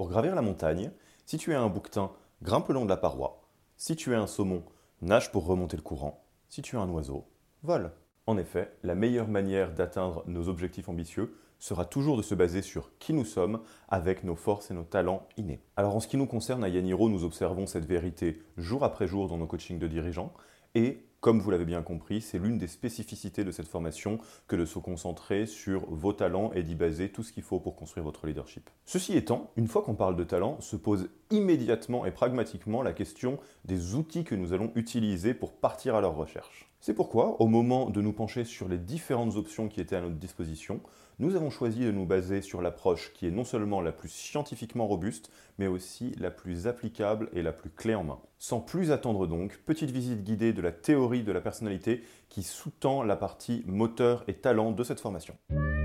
Pour gravir la montagne, si tu es un bouquetin, grimpe le long de la paroi. Si tu es un saumon, nage pour remonter le courant. Si tu es un oiseau, vole. En effet, la meilleure manière d'atteindre nos objectifs ambitieux sera toujours de se baser sur qui nous sommes avec nos forces et nos talents innés. Alors en ce qui nous concerne à Yaniro, nous observons cette vérité jour après jour dans nos coachings de dirigeants et comme vous l'avez bien compris, c'est l'une des spécificités de cette formation que de se concentrer sur vos talents et d'y baser tout ce qu'il faut pour construire votre leadership. Ceci étant, une fois qu'on parle de talent, se pose immédiatement et pragmatiquement la question des outils que nous allons utiliser pour partir à leur recherche. C'est pourquoi, au moment de nous pencher sur les différentes options qui étaient à notre disposition, nous avons choisi de nous baser sur l'approche qui est non seulement la plus scientifiquement robuste, mais aussi la plus applicable et la plus clé en main. Sans plus attendre donc, petite visite guidée de la théorie de la personnalité qui sous-tend la partie moteur et talent de cette formation.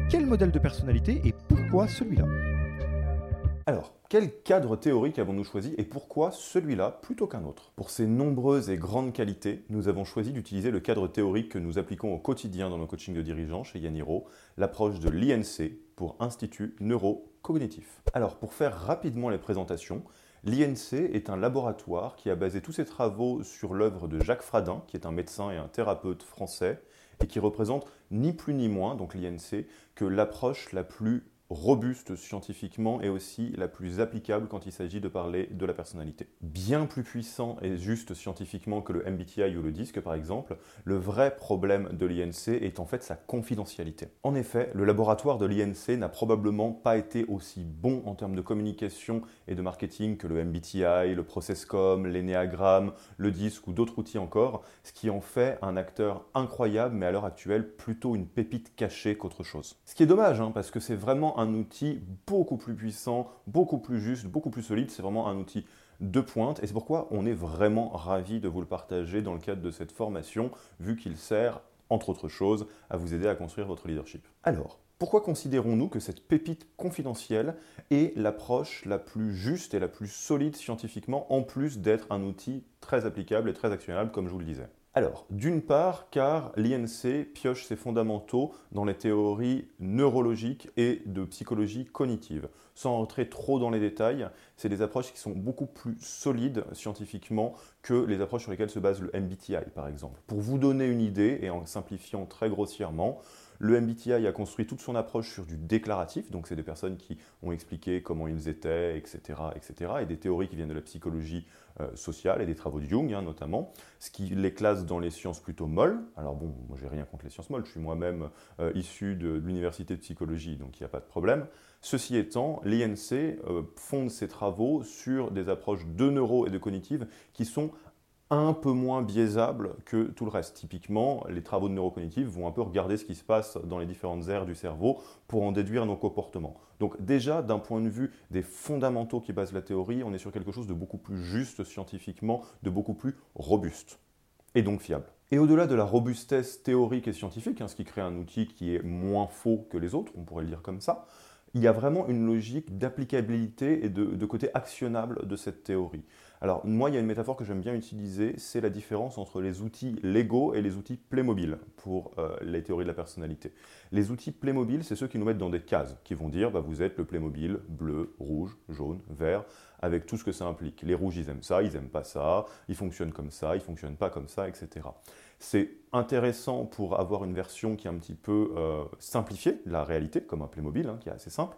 Quel modèle de personnalité et pourquoi celui-là? Alors, quel cadre théorique avons-nous choisi et pourquoi celui-là plutôt qu'un autre? Pour ces nombreuses et grandes qualités, nous avons choisi d'utiliser le cadre théorique que nous appliquons au quotidien dans nos coachings de dirigeants chez Yaniro, l'approche de l'INC pour Institut Neurocognitif. Alors, pour faire rapidement les présentations, L'INC est un laboratoire qui a basé tous ses travaux sur l'œuvre de Jacques Fradin, qui est un médecin et un thérapeute français, et qui représente ni plus ni moins, donc l'INC, que l'approche la plus robuste scientifiquement et aussi la plus applicable quand il s'agit de parler de la personnalité. Bien plus puissant et juste scientifiquement que le MBTI ou le DISC par exemple, le vrai problème de l'INC est en fait sa confidentialité. En effet, le laboratoire de l'INC n'a probablement pas été aussi bon en termes de communication et de marketing que le MBTI, le Processcom, l'énéagramme, le DISC ou d'autres outils encore, ce qui en fait un acteur incroyable mais à l'heure actuelle plutôt une pépite cachée qu'autre chose. Ce qui est dommage hein, parce que c'est vraiment un outil beaucoup plus puissant, beaucoup plus juste, beaucoup plus solide. C'est vraiment un outil de pointe et c'est pourquoi on est vraiment ravi de vous le partager dans le cadre de cette formation, vu qu'il sert, entre autres choses, à vous aider à construire votre leadership. Alors, pourquoi considérons-nous que cette pépite confidentielle est l'approche la plus juste et la plus solide scientifiquement, en plus d'être un outil très applicable et très actionnable, comme je vous le disais? Alors, d'une part, car l'INC pioche ses fondamentaux dans les théories neurologiques et de psychologie cognitive. Sans rentrer trop dans les détails, c'est des approches qui sont beaucoup plus solides scientifiquement que les approches sur lesquelles se base le MBTI, par exemple. Pour vous donner une idée, et en simplifiant très grossièrement, le MBTI a construit toute son approche sur du déclaratif, donc c'est des personnes qui ont expliqué comment ils étaient, etc., etc., et des théories qui viennent de la psychologie euh, sociale et des travaux de Jung hein, notamment, ce qui les classe dans les sciences plutôt molles. Alors bon, moi j'ai rien contre les sciences molles, je suis moi-même euh, issu de, l'université de psychologie, donc il n'y a pas de problème. Ceci étant, l'INC euh, fonde ses travaux sur des approches de neuro et de cognitive qui sont un peu moins biaisable que tout le reste. Typiquement, les travaux de neurocognitive vont un peu regarder ce qui se passe dans les différentes aires du cerveau pour en déduire nos comportements. Donc déjà, d'un point de vue des fondamentaux qui basent la théorie, on est sur quelque chose de beaucoup plus juste scientifiquement, de beaucoup plus robuste et donc fiable. Et au-delà de la robustesse théorique et scientifique, hein, ce qui crée un outil qui est moins faux que les autres, on pourrait le dire comme ça, il y a vraiment une logique d'applicabilité et de, côté actionnable de cette théorie. Alors moi, il y a une métaphore que j'aime bien utiliser, c'est la différence entre les outils Lego et les outils Playmobil pour euh, les théories de la personnalité. Les outils Playmobil, c'est ceux qui nous mettent dans des cases, qui vont dire, bah, vous êtes le Playmobil bleu, rouge, jaune, vert, avec tout ce que ça implique. Les rouges, ils aiment ça, ils n'aiment pas ça, ils fonctionnent comme ça, ils fonctionnent pas comme ça, etc. C'est intéressant pour avoir une version qui est un petit peu euh, simplifiée la réalité, comme un Playmobil, hein, qui est assez simple.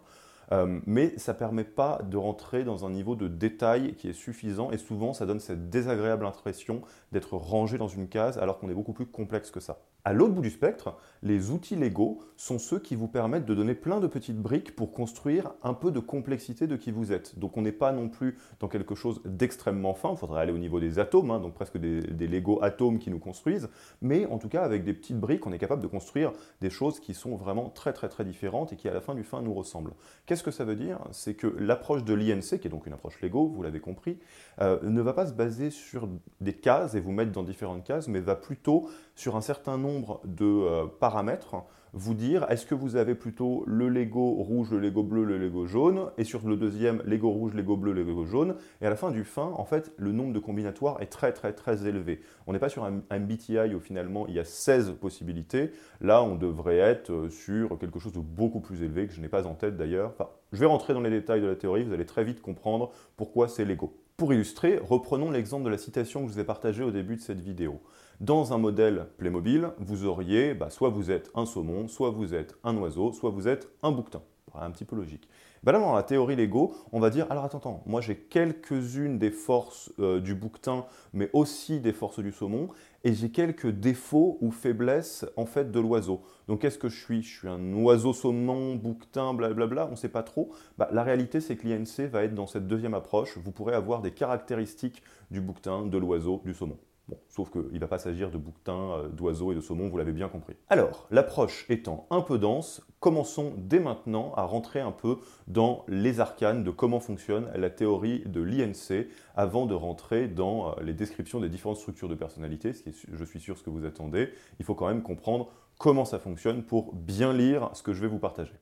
Euh, mais ça ne permet pas de rentrer dans un niveau de détail qui est suffisant et souvent ça donne cette désagréable impression d'être rangé dans une case alors qu'on est beaucoup plus complexe que ça. À l'autre bout du spectre, les outils légaux sont ceux qui vous permettent de donner plein de petites briques pour construire un peu de complexité de qui vous êtes. Donc on n'est pas non plus dans quelque chose d'extrêmement fin, il faudrait aller au niveau des atomes, hein, donc presque des, des Lego atomes qui nous construisent, mais en tout cas avec des petites briques, on est capable de construire des choses qui sont vraiment très très très différentes et qui à la fin du fin nous ressemblent. Qu'est-ce que ça veut dire C'est que l'approche de l'INC, qui est donc une approche Lego, vous l'avez compris, euh, ne va pas se baser sur des cases et vous mettre dans différentes cases, mais va plutôt sur un certain nombre de euh, paramètres, vous dire est-ce que vous avez plutôt le Lego rouge, le Lego bleu, le Lego jaune, et sur le deuxième, Lego rouge, Lego bleu, Lego jaune, et à la fin du fin, en fait, le nombre de combinatoires est très très très élevé. On n'est pas sur un, MBTI où finalement il y a 16 possibilités, là on devrait être euh, sur quelque chose de beaucoup plus élevé, que je n'ai pas en tête d'ailleurs, Je vais rentrer dans les détails de la théorie, vous allez très vite comprendre pourquoi c'est l'ego. Pour illustrer, reprenons l'exemple de la citation que je vous ai partagée au début de cette vidéo. Dans un modèle Playmobil, vous auriez, bah, soit vous êtes un saumon, soit vous êtes un oiseau, soit vous êtes un bouquetin. Un petit peu logique. Bah là, dans la théorie Lego, on va dire, alors attends, attends moi j'ai quelques-unes des forces euh, du bouquetin, mais aussi des forces du saumon, et j'ai quelques défauts ou faiblesses en fait de l'oiseau. Donc qu'est-ce que je suis? Je suis un oiseau saumon, bouquetin, blablabla, on ne sait pas trop. Bah, la réalité, c'est que l'INC va être dans cette deuxième approche. Vous pourrez avoir des caractéristiques du bouquetin, de l'oiseau, du saumon. Bon, sauf qu'il ne va pas s'agir de bouquetins, euh, d'oiseaux et de saumons, vous l'avez bien compris. Alors, l'approche étant un peu dense, commençons dès maintenant à rentrer un peu dans les arcanes de comment fonctionne la théorie de l'INC avant de rentrer dans euh, les descriptions des différentes structures de personnalité, ce qui est, je suis sûr, ce que vous attendez. Il faut quand même comprendre comment ça fonctionne pour bien lire ce que je vais vous partager.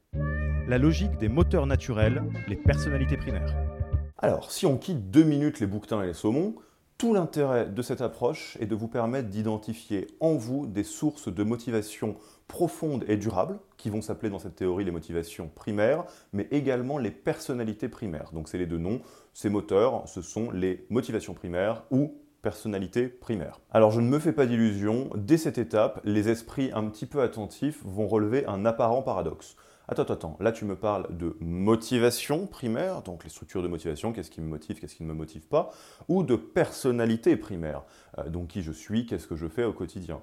La logique des moteurs naturels, les personnalités primaires. Alors, si on quitte deux minutes les bouquetins et les saumons, tout l'intérêt de cette approche est de vous permettre d'identifier en vous des sources de motivation profondes et durables, qui vont s'appeler dans cette théorie les motivations primaires, mais également les personnalités primaires. Donc c'est les deux noms, ces moteurs, ce sont les motivations primaires ou personnalités primaires. Alors je ne me fais pas d'illusions, dès cette étape, les esprits un petit peu attentifs vont relever un apparent paradoxe. Attends, attends, là tu me parles de motivation primaire, donc les structures de motivation, qu'est-ce qui me motive, qu'est-ce qui ne me motive pas, ou de personnalité primaire, euh, donc qui je suis, qu'est-ce que je fais au quotidien.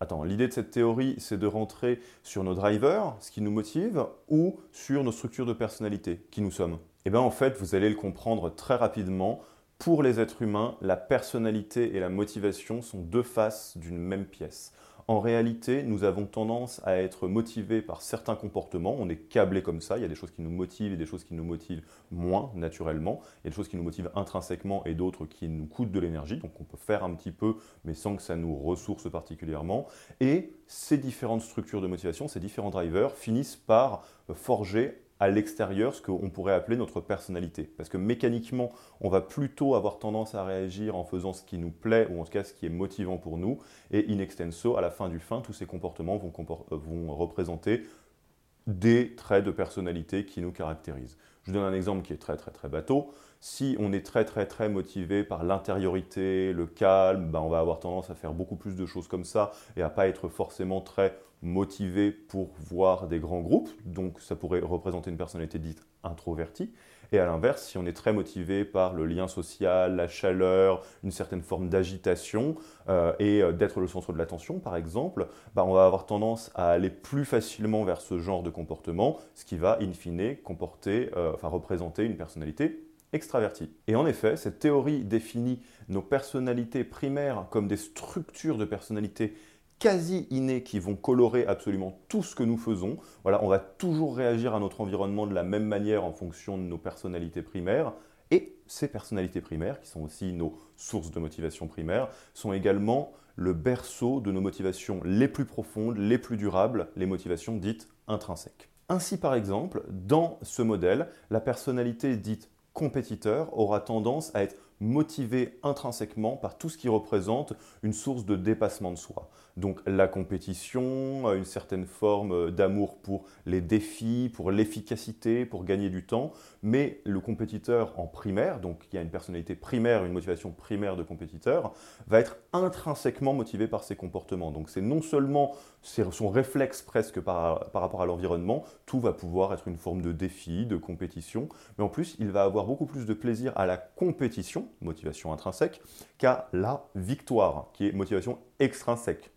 Attends, l'idée de cette théorie, c'est de rentrer sur nos drivers, ce qui nous motive, ou sur nos structures de personnalité, qui nous sommes? Eh bien en fait, vous allez le comprendre très rapidement, pour les êtres humains, la personnalité et la motivation sont deux faces d'une même pièce. En réalité, nous avons tendance à être motivés par certains comportements. On est câblé comme ça. Il y a des choses qui nous motivent et des choses qui nous motivent moins naturellement. Il y a des choses qui nous motivent intrinsèquement et d'autres qui nous coûtent de l'énergie. Donc on peut faire un petit peu, mais sans que ça nous ressource particulièrement. Et ces différentes structures de motivation, ces différents drivers finissent par forger à l'extérieur ce qu'on pourrait appeler notre personnalité. Parce que mécaniquement, on va plutôt avoir tendance à réagir en faisant ce qui nous plaît, ou en tout cas ce qui est motivant pour nous. Et in extenso, à la fin du fin, tous ces comportements vont, représenter des traits de personnalité qui nous caractérisent. Je donne un exemple qui est très très très bateau. Si on est très très très motivé par l'intériorité, le calme, ben on va avoir tendance à faire beaucoup plus de choses comme ça et à pas être forcément très motivé pour voir des grands groupes. Donc ça pourrait représenter une personnalité dite introvertie. Et à l'inverse, si on est très motivé par le lien social, la chaleur, une certaine forme d'agitation euh, et euh, d'être le centre de l'attention, par exemple, bah, on va avoir tendance à aller plus facilement vers ce genre de comportement, ce qui va in fine comporter, euh, enfin représenter une personnalité extravertie. Et en effet, cette théorie définit nos personnalités primaires comme des structures de personnalité quasi innés qui vont colorer absolument tout ce que nous faisons. Voilà, on va toujours réagir à notre environnement de la même manière en fonction de nos personnalités primaires. Et ces personnalités primaires, qui sont aussi nos sources de motivation primaires, sont également le berceau de nos motivations les plus profondes, les plus durables, les motivations dites intrinsèques. Ainsi, par exemple, dans ce modèle, la personnalité dite compétiteur aura tendance à être motivé intrinsèquement par tout ce qui représente une source de dépassement de soi. Donc la compétition, une certaine forme d'amour pour les défis, pour l'efficacité, pour gagner du temps, mais le compétiteur en primaire, donc y a une personnalité primaire, une motivation primaire de compétiteur, va être intrinsèquement motivé par ses comportements. Donc c'est non seulement son réflexe presque par, par rapport à l'environnement, tout va pouvoir être une forme de défi, de compétition, mais en plus il va avoir beaucoup plus de plaisir à la compétition, motivation intrinsèque, qu'à la victoire, qui est motivation extrinsèque.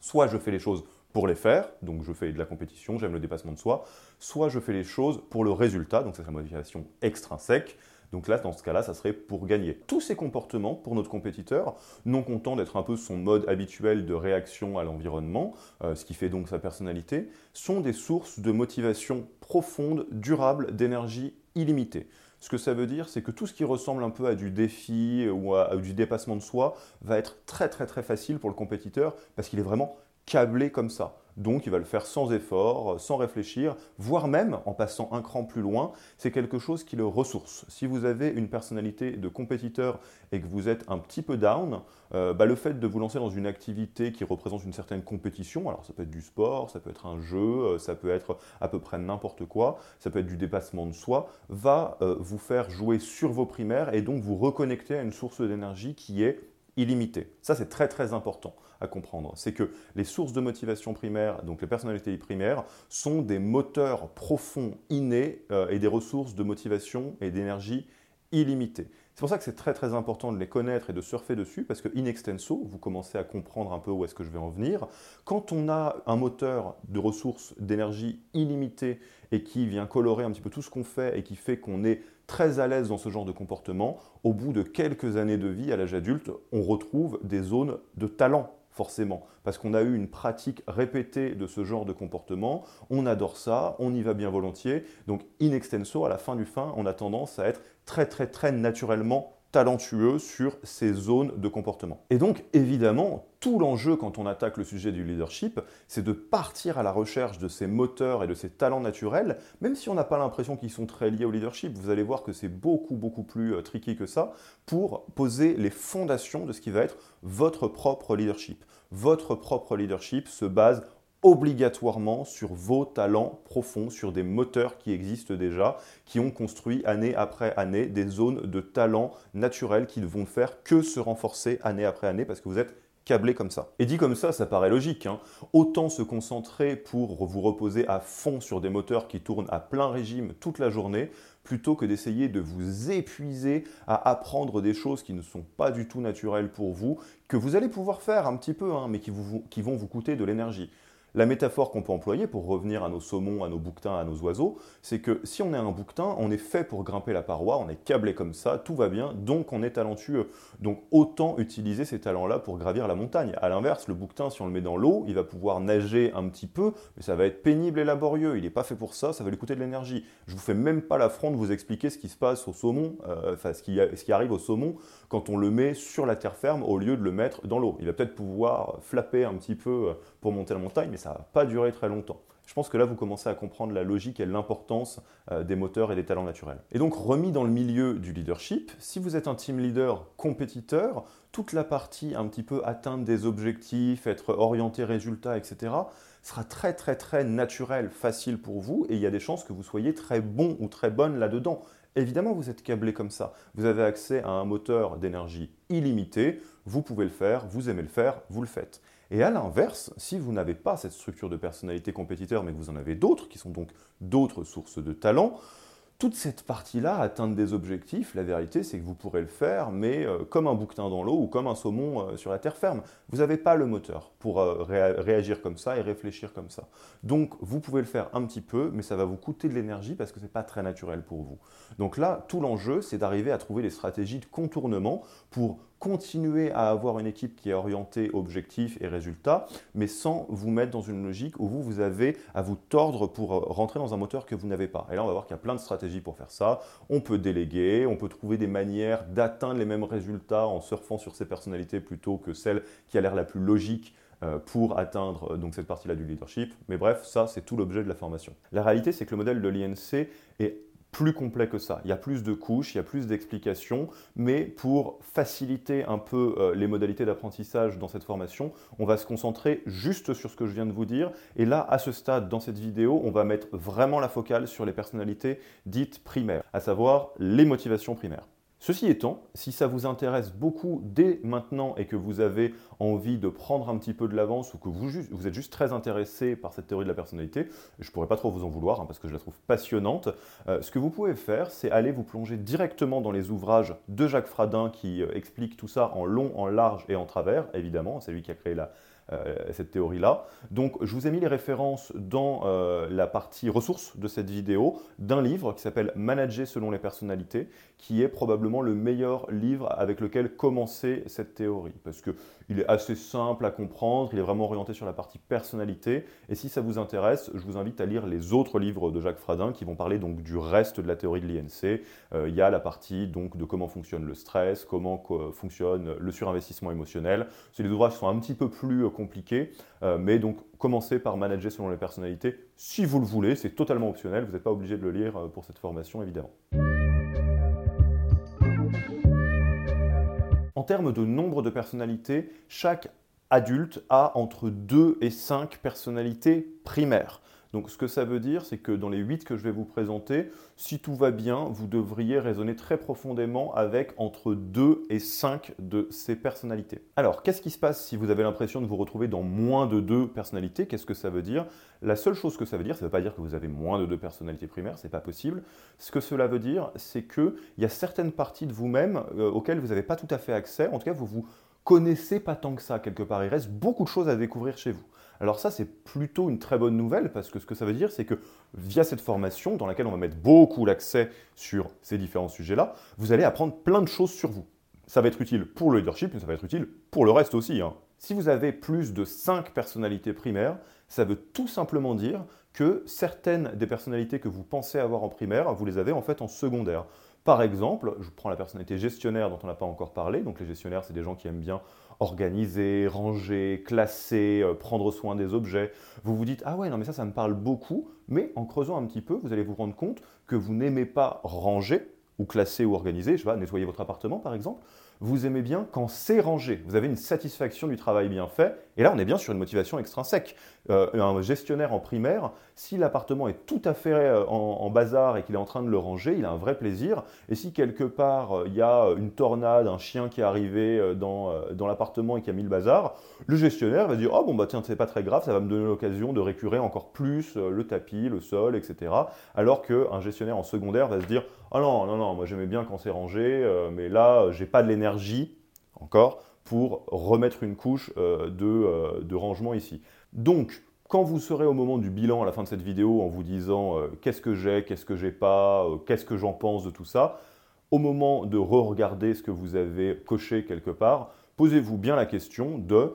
Soit je fais les choses pour les faire, donc je fais de la compétition, j'aime le dépassement de soi, soit je fais les choses pour le résultat, donc c'est la motivation extrinsèque. Donc là, dans ce cas-là, ça serait pour gagner. Tous ces comportements, pour notre compétiteur, non content d'être un peu son mode habituel de réaction à l'environnement, euh, ce qui fait donc sa personnalité, sont des sources de motivation profonde, durable, d'énergie illimitée. Ce que ça veut dire, c'est que tout ce qui ressemble un peu à du défi ou à, du dépassement de soi va être très très très facile pour le compétiteur parce qu'il est vraiment câblé comme ça. Donc il va le faire sans effort, sans réfléchir, voire même en passant un cran plus loin, c'est quelque chose qui le ressource. Si vous avez une personnalité de compétiteur et que vous êtes un petit peu down, euh, bah, le fait de vous lancer dans une activité qui représente une certaine compétition, alors ça peut être du sport, ça peut être un jeu, euh, ça peut être à peu près n'importe quoi, ça peut être du dépassement de soi, va euh, vous faire jouer sur vos primaires et donc vous reconnecter à une source d'énergie qui est illimitée. Ça c'est très très important comprendre. C'est que les sources de motivation primaires, donc les personnalités primaires, sont des moteurs profonds, innés et des ressources de motivation et d'énergie illimitées. C'est pour ça que c'est très très important de les connaître et de surfer dessus, parce que in extenso, vous commencez à comprendre un peu où est-ce que je vais en venir. Quand on a un moteur de ressources d'énergie illimitée et qui vient colorer un petit peu tout ce qu'on fait et qui fait qu'on est très à l'aise dans ce genre de comportement, au bout de quelques années de vie à l'âge adulte, on retrouve des zones de talent forcément, parce qu'on a eu une pratique répétée de ce genre de comportement, on adore ça, on y va bien volontiers, donc in extenso, à la fin du fin, on a tendance à être très très très naturellement talentueux sur ces zones de comportement. Et donc, évidemment, tout l'enjeu quand on attaque le sujet du leadership, c'est de partir à la recherche de ces moteurs et de ces talents naturels, même si on n'a pas l'impression qu'ils sont très liés au leadership. Vous allez voir que c'est beaucoup, beaucoup plus euh, tricky que ça pour poser les fondations de ce qui va être votre propre leadership. Votre propre leadership se base obligatoirement sur vos talents profonds, sur des moteurs qui existent déjà, qui ont construit année après année des zones de talent naturels qui ne vont faire que se renforcer année après année parce que vous êtes câblé comme ça. Et dit comme ça, ça paraît logique. Hein. Autant se concentrer pour vous reposer à fond sur des moteurs qui tournent à plein régime toute la journée, plutôt que d'essayer de vous épuiser à apprendre des choses qui ne sont pas du tout naturelles pour vous, que vous allez pouvoir faire un petit peu, hein, mais qui vont vous coûter de l'énergie. La métaphore qu'on peut employer pour revenir à nos saumons, à nos bouquetins, à nos oiseaux, c'est que si on est un bouquetin, on est fait pour grimper la paroi, on est câblé comme ça, tout va bien, donc on est talentueux. Donc autant utiliser ces talents-là pour gravir la montagne. À l'inverse, le bouquetin, si on le met dans l'eau, il va pouvoir nager un petit peu, mais ça va être pénible et laborieux. Il n'est pas fait pour ça, ça va lui coûter de l'énergie. Je vous fais même pas l'affront de vous expliquer ce qui se passe au saumon, euh, enfin ce qui, arrive au saumon quand on le met sur la terre ferme au lieu de le mettre dans l'eau. Il va peut-être pouvoir flapper un petit peu euh, monter la montagne, mais ça va pas durer très longtemps. Je pense que là, vous commencez à comprendre la logique et l'importance euh, des moteurs et des talents naturels. Et donc, remis dans le milieu du leadership, si vous êtes un team leader compétiteur, toute la partie un petit peu atteindre des objectifs, être orienté résultat, etc., sera très très très naturel, facile pour vous, et il y a des chances que vous soyez très bon ou très bonne là-dedans. Évidemment, vous êtes câblé comme ça. Vous avez accès à un moteur d'énergie illimité, vous pouvez le faire, vous aimez le faire, vous le faites. Et à l'inverse, si vous n'avez pas cette structure de personnalité compétiteur, mais que vous en avez d'autres, qui sont donc d'autres sources de talent, toute cette partie-là, atteindre des objectifs, la vérité, c'est que vous pourrez le faire, mais euh, comme un bouquetin dans l'eau ou comme un saumon euh, sur la terre ferme. Vous n'avez pas le moteur pour euh, réagir comme ça et réfléchir comme ça. Donc, vous pouvez le faire un petit peu, mais ça va vous coûter de l'énergie parce que ce n'est pas très naturel pour vous. Donc là, tout l'enjeu, c'est d'arriver à trouver des stratégies de contournement pour continuer à avoir une équipe qui est orientée objectif et résultat, mais sans vous mettre dans une logique où vous, vous avez à vous tordre pour euh, rentrer dans un moteur que vous n'avez pas. Et là, on va voir qu'il y a plein de stratégies pour faire ça. On peut déléguer, on peut trouver des manières d'atteindre les mêmes résultats en surfant sur ses personnalités plutôt que celle qui a l'air la plus logique euh, pour atteindre euh, donc cette partie-là du leadership. Mais bref, ça, c'est tout l'objet de la formation. La réalité, c'est que le modèle de l'INC est plus complet que ça. Il y a plus de couches, il y a plus d'explications, mais pour faciliter un peu euh, les modalités d'apprentissage dans cette formation, on va se concentrer juste sur ce que je viens de vous dire. Et là, à ce stade, dans cette vidéo, on va mettre vraiment la focale sur les personnalités dites primaires, à savoir les motivations primaires. Ceci étant, si ça vous intéresse beaucoup dès maintenant et que vous avez envie de prendre un petit peu de l'avance ou que vous, êtes juste très intéressé par cette théorie de la personnalité, je ne pourrais pas trop vous en vouloir hein, parce que je la trouve passionnante, euh, ce que vous pouvez faire, c'est aller vous plonger directement dans les ouvrages de Jacques Fradin qui euh, explique tout ça en long, en large et en travers, évidemment, c'est lui qui a créé euh, cette théorie-là. Donc je vous ai mis les références dans la partie ressources de cette vidéo d'un livre qui s'appelle Manager selon les personnalités, qui est probablement le meilleur livre avec lequel commencer cette théorie. Parce qu'il Il est assez simple à comprendre, il est vraiment orienté sur la partie personnalité. Et si ça vous intéresse, je vous invite à lire les autres livres de Jacques Fradin qui vont parler donc du reste de la théorie de l'INC. Euh, il y a la partie donc de comment fonctionne le stress, comment fonctionne le surinvestissement émotionnel. C'est des ouvrages qui sont un petit peu plus euh, compliqués, euh, mais donc commencez par manager selon les personnalités si vous le voulez. C'est totalement optionnel, vous n'êtes pas obligé de le lire pour cette formation évidemment. Termes de nombre de personnalités, chaque adulte a entre 2 et 5 personnalités primaires. Donc ce que ça veut dire, c'est que dans les 8 que je vais vous présenter, si tout va bien, vous devriez raisonner très profondément avec entre 2 et 5 de ces personnalités. Alors, qu'est-ce qui se passe si vous avez l'impression de vous retrouver dans moins de 2 personnalités? Qu'est-ce que ça veut dire? La seule chose que ça veut dire, ça ne veut pas dire que vous avez moins de 2 personnalités primaires, c'est pas possible. Ce que cela veut dire, c'est qu'il y a certaines parties de vous-même euh, auxquelles vous n'avez pas tout à fait accès, en tout cas vous vous connaissez pas tant que ça quelque part, il reste beaucoup de choses à découvrir chez vous. Alors ça, c'est plutôt une très bonne nouvelle parce que ce que ça veut dire, c'est que via cette formation, dans laquelle on va mettre beaucoup l'accès sur ces différents sujets-là, vous allez apprendre plein de choses sur vous. Ça va être utile pour le leadership, mais ça va être utile pour le reste aussi. Hein. Si vous avez plus de 5 personnalités primaires, ça veut tout simplement dire que certaines des personnalités que vous pensez avoir en primaire, vous les avez en fait en secondaire. Par exemple, je prends la personnalité gestionnaire dont on n'a pas encore parlé. Donc les gestionnaires, c'est des gens qui aiment bien organiser, ranger, classer, euh, prendre soin des objets. Vous vous dites, ah ouais, non mais ça, ça me parle beaucoup. Mais en creusant un petit peu, vous allez vous rendre compte que vous n'aimez pas ranger ou classer ou organiser, je sais nettoyer votre appartement par exemple vous aimez bien quand c'est rangé. Vous avez une satisfaction du travail bien fait. Et là, on est bien sur une motivation extrinsèque. Euh, un gestionnaire en primaire, si l'appartement est tout à fait euh, en, bazar et qu'il est en train de le ranger, il a un vrai plaisir. Et si quelque part, euh, il y a une tornade, un chien qui est arrivé dans, dans l'appartement et qui a mis le bazar, le gestionnaire va dire Oh bon, bah tiens, c'est pas très grave, ça va me donner l'occasion de récurer encore plus le tapis, le sol, etc. Alors qu'un gestionnaire en secondaire va se dire Ah non, non, non, moi j'aimais bien quand c'est rangé, mais là, j'ai pas de l'énergie encore, pour remettre une couche euh, euh, de, rangement ici. Donc, quand vous serez au moment du bilan à la fin de cette vidéo en vous disant euh, qu'est-ce que j'ai, qu'est-ce que j'ai pas, qu'est-ce que j'en pense de tout ça, au moment de re-regarder ce que vous avez coché quelque part, posez-vous bien la question de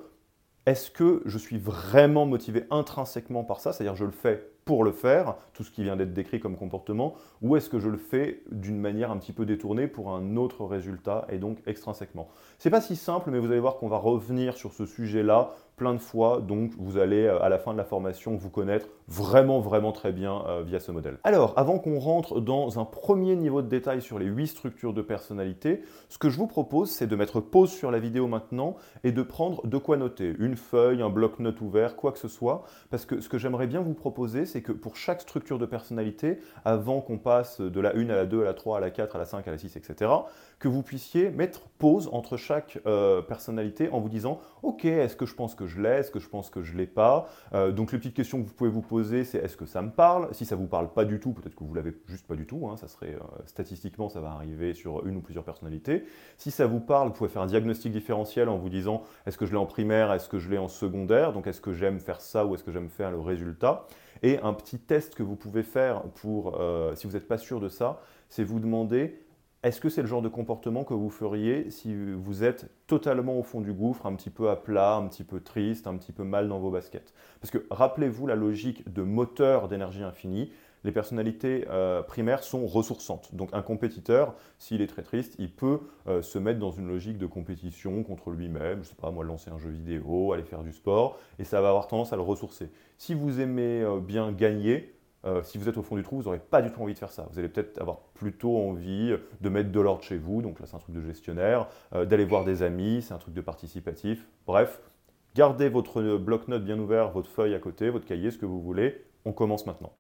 est-ce que je suis vraiment motivé intrinsèquement par ça, c'est-à-dire je le fais pour le faire, tout ce qui vient d'être décrit comme comportement, ou est-ce que je le fais d'une manière un petit peu détournée pour un autre résultat et donc extrinsèquement? C'est pas si simple, mais vous allez voir qu'on va revenir sur ce sujet-là plein de fois, donc vous allez euh, à la fin de la formation vous connaître vraiment vraiment très bien euh, via ce modèle. Alors, avant qu'on rentre dans un premier niveau de détail sur les huit structures de personnalité, ce que je vous propose, c'est de mettre pause sur la vidéo maintenant et de prendre de quoi noter, une feuille, un bloc-notes ouvert, quoi que ce soit, parce que ce que j'aimerais bien vous proposer, c'est que pour chaque structure de personnalité, avant qu'on passe de la 1 à la 2, à la 3, à la 4, à la 5, à la 6, etc., que vous puissiez mettre pause entre chaque euh, personnalité en vous disant, ok, est-ce que je pense que je l'ai, est-ce que je pense que je l'ai pas? Euh, Donc les petites questions que vous pouvez vous poser, c'est est-ce que ça me parle? Si ça vous parle pas du tout, peut-être que vous l'avez juste pas du tout, hein, ça serait euh, statistiquement, ça va arriver sur une ou plusieurs personnalités. Si ça vous parle, vous pouvez faire un diagnostic différentiel en vous disant, est-ce que je l'ai en primaire, est-ce que je l'ai en secondaire? Donc est-ce que j'aime faire ça ou est-ce que j'aime faire le résultat? Et un petit test que vous pouvez faire pour, si vous n'êtes pas sûr de ça, c'est vous demander est-ce que c'est le genre de comportement que vous feriez si vous êtes totalement au fond du gouffre, un petit peu à plat, un petit peu triste, un petit peu mal dans vos baskets? Parce que rappelez-vous la logique de moteur d'énergie infinie. Les personnalités euh, primaires sont ressourçantes. Donc un compétiteur, s'il est très triste, il peut euh, se mettre dans une logique de compétition contre lui-même, je ne sais pas moi, lancer un jeu vidéo, aller faire du sport, et ça va avoir tendance à le ressourcer. Si vous aimez euh, bien gagner, euh, si vous êtes au fond du trou, vous n'aurez pas du tout envie de faire ça. Vous allez peut-être avoir plutôt envie de mettre de l'ordre chez vous, donc là c'est un truc de gestionnaire, euh, d'aller voir des amis, c'est un truc de participatif. Bref, gardez votre bloc-notes bien ouvert, votre feuille à côté, votre cahier, ce que vous voulez. On commence maintenant.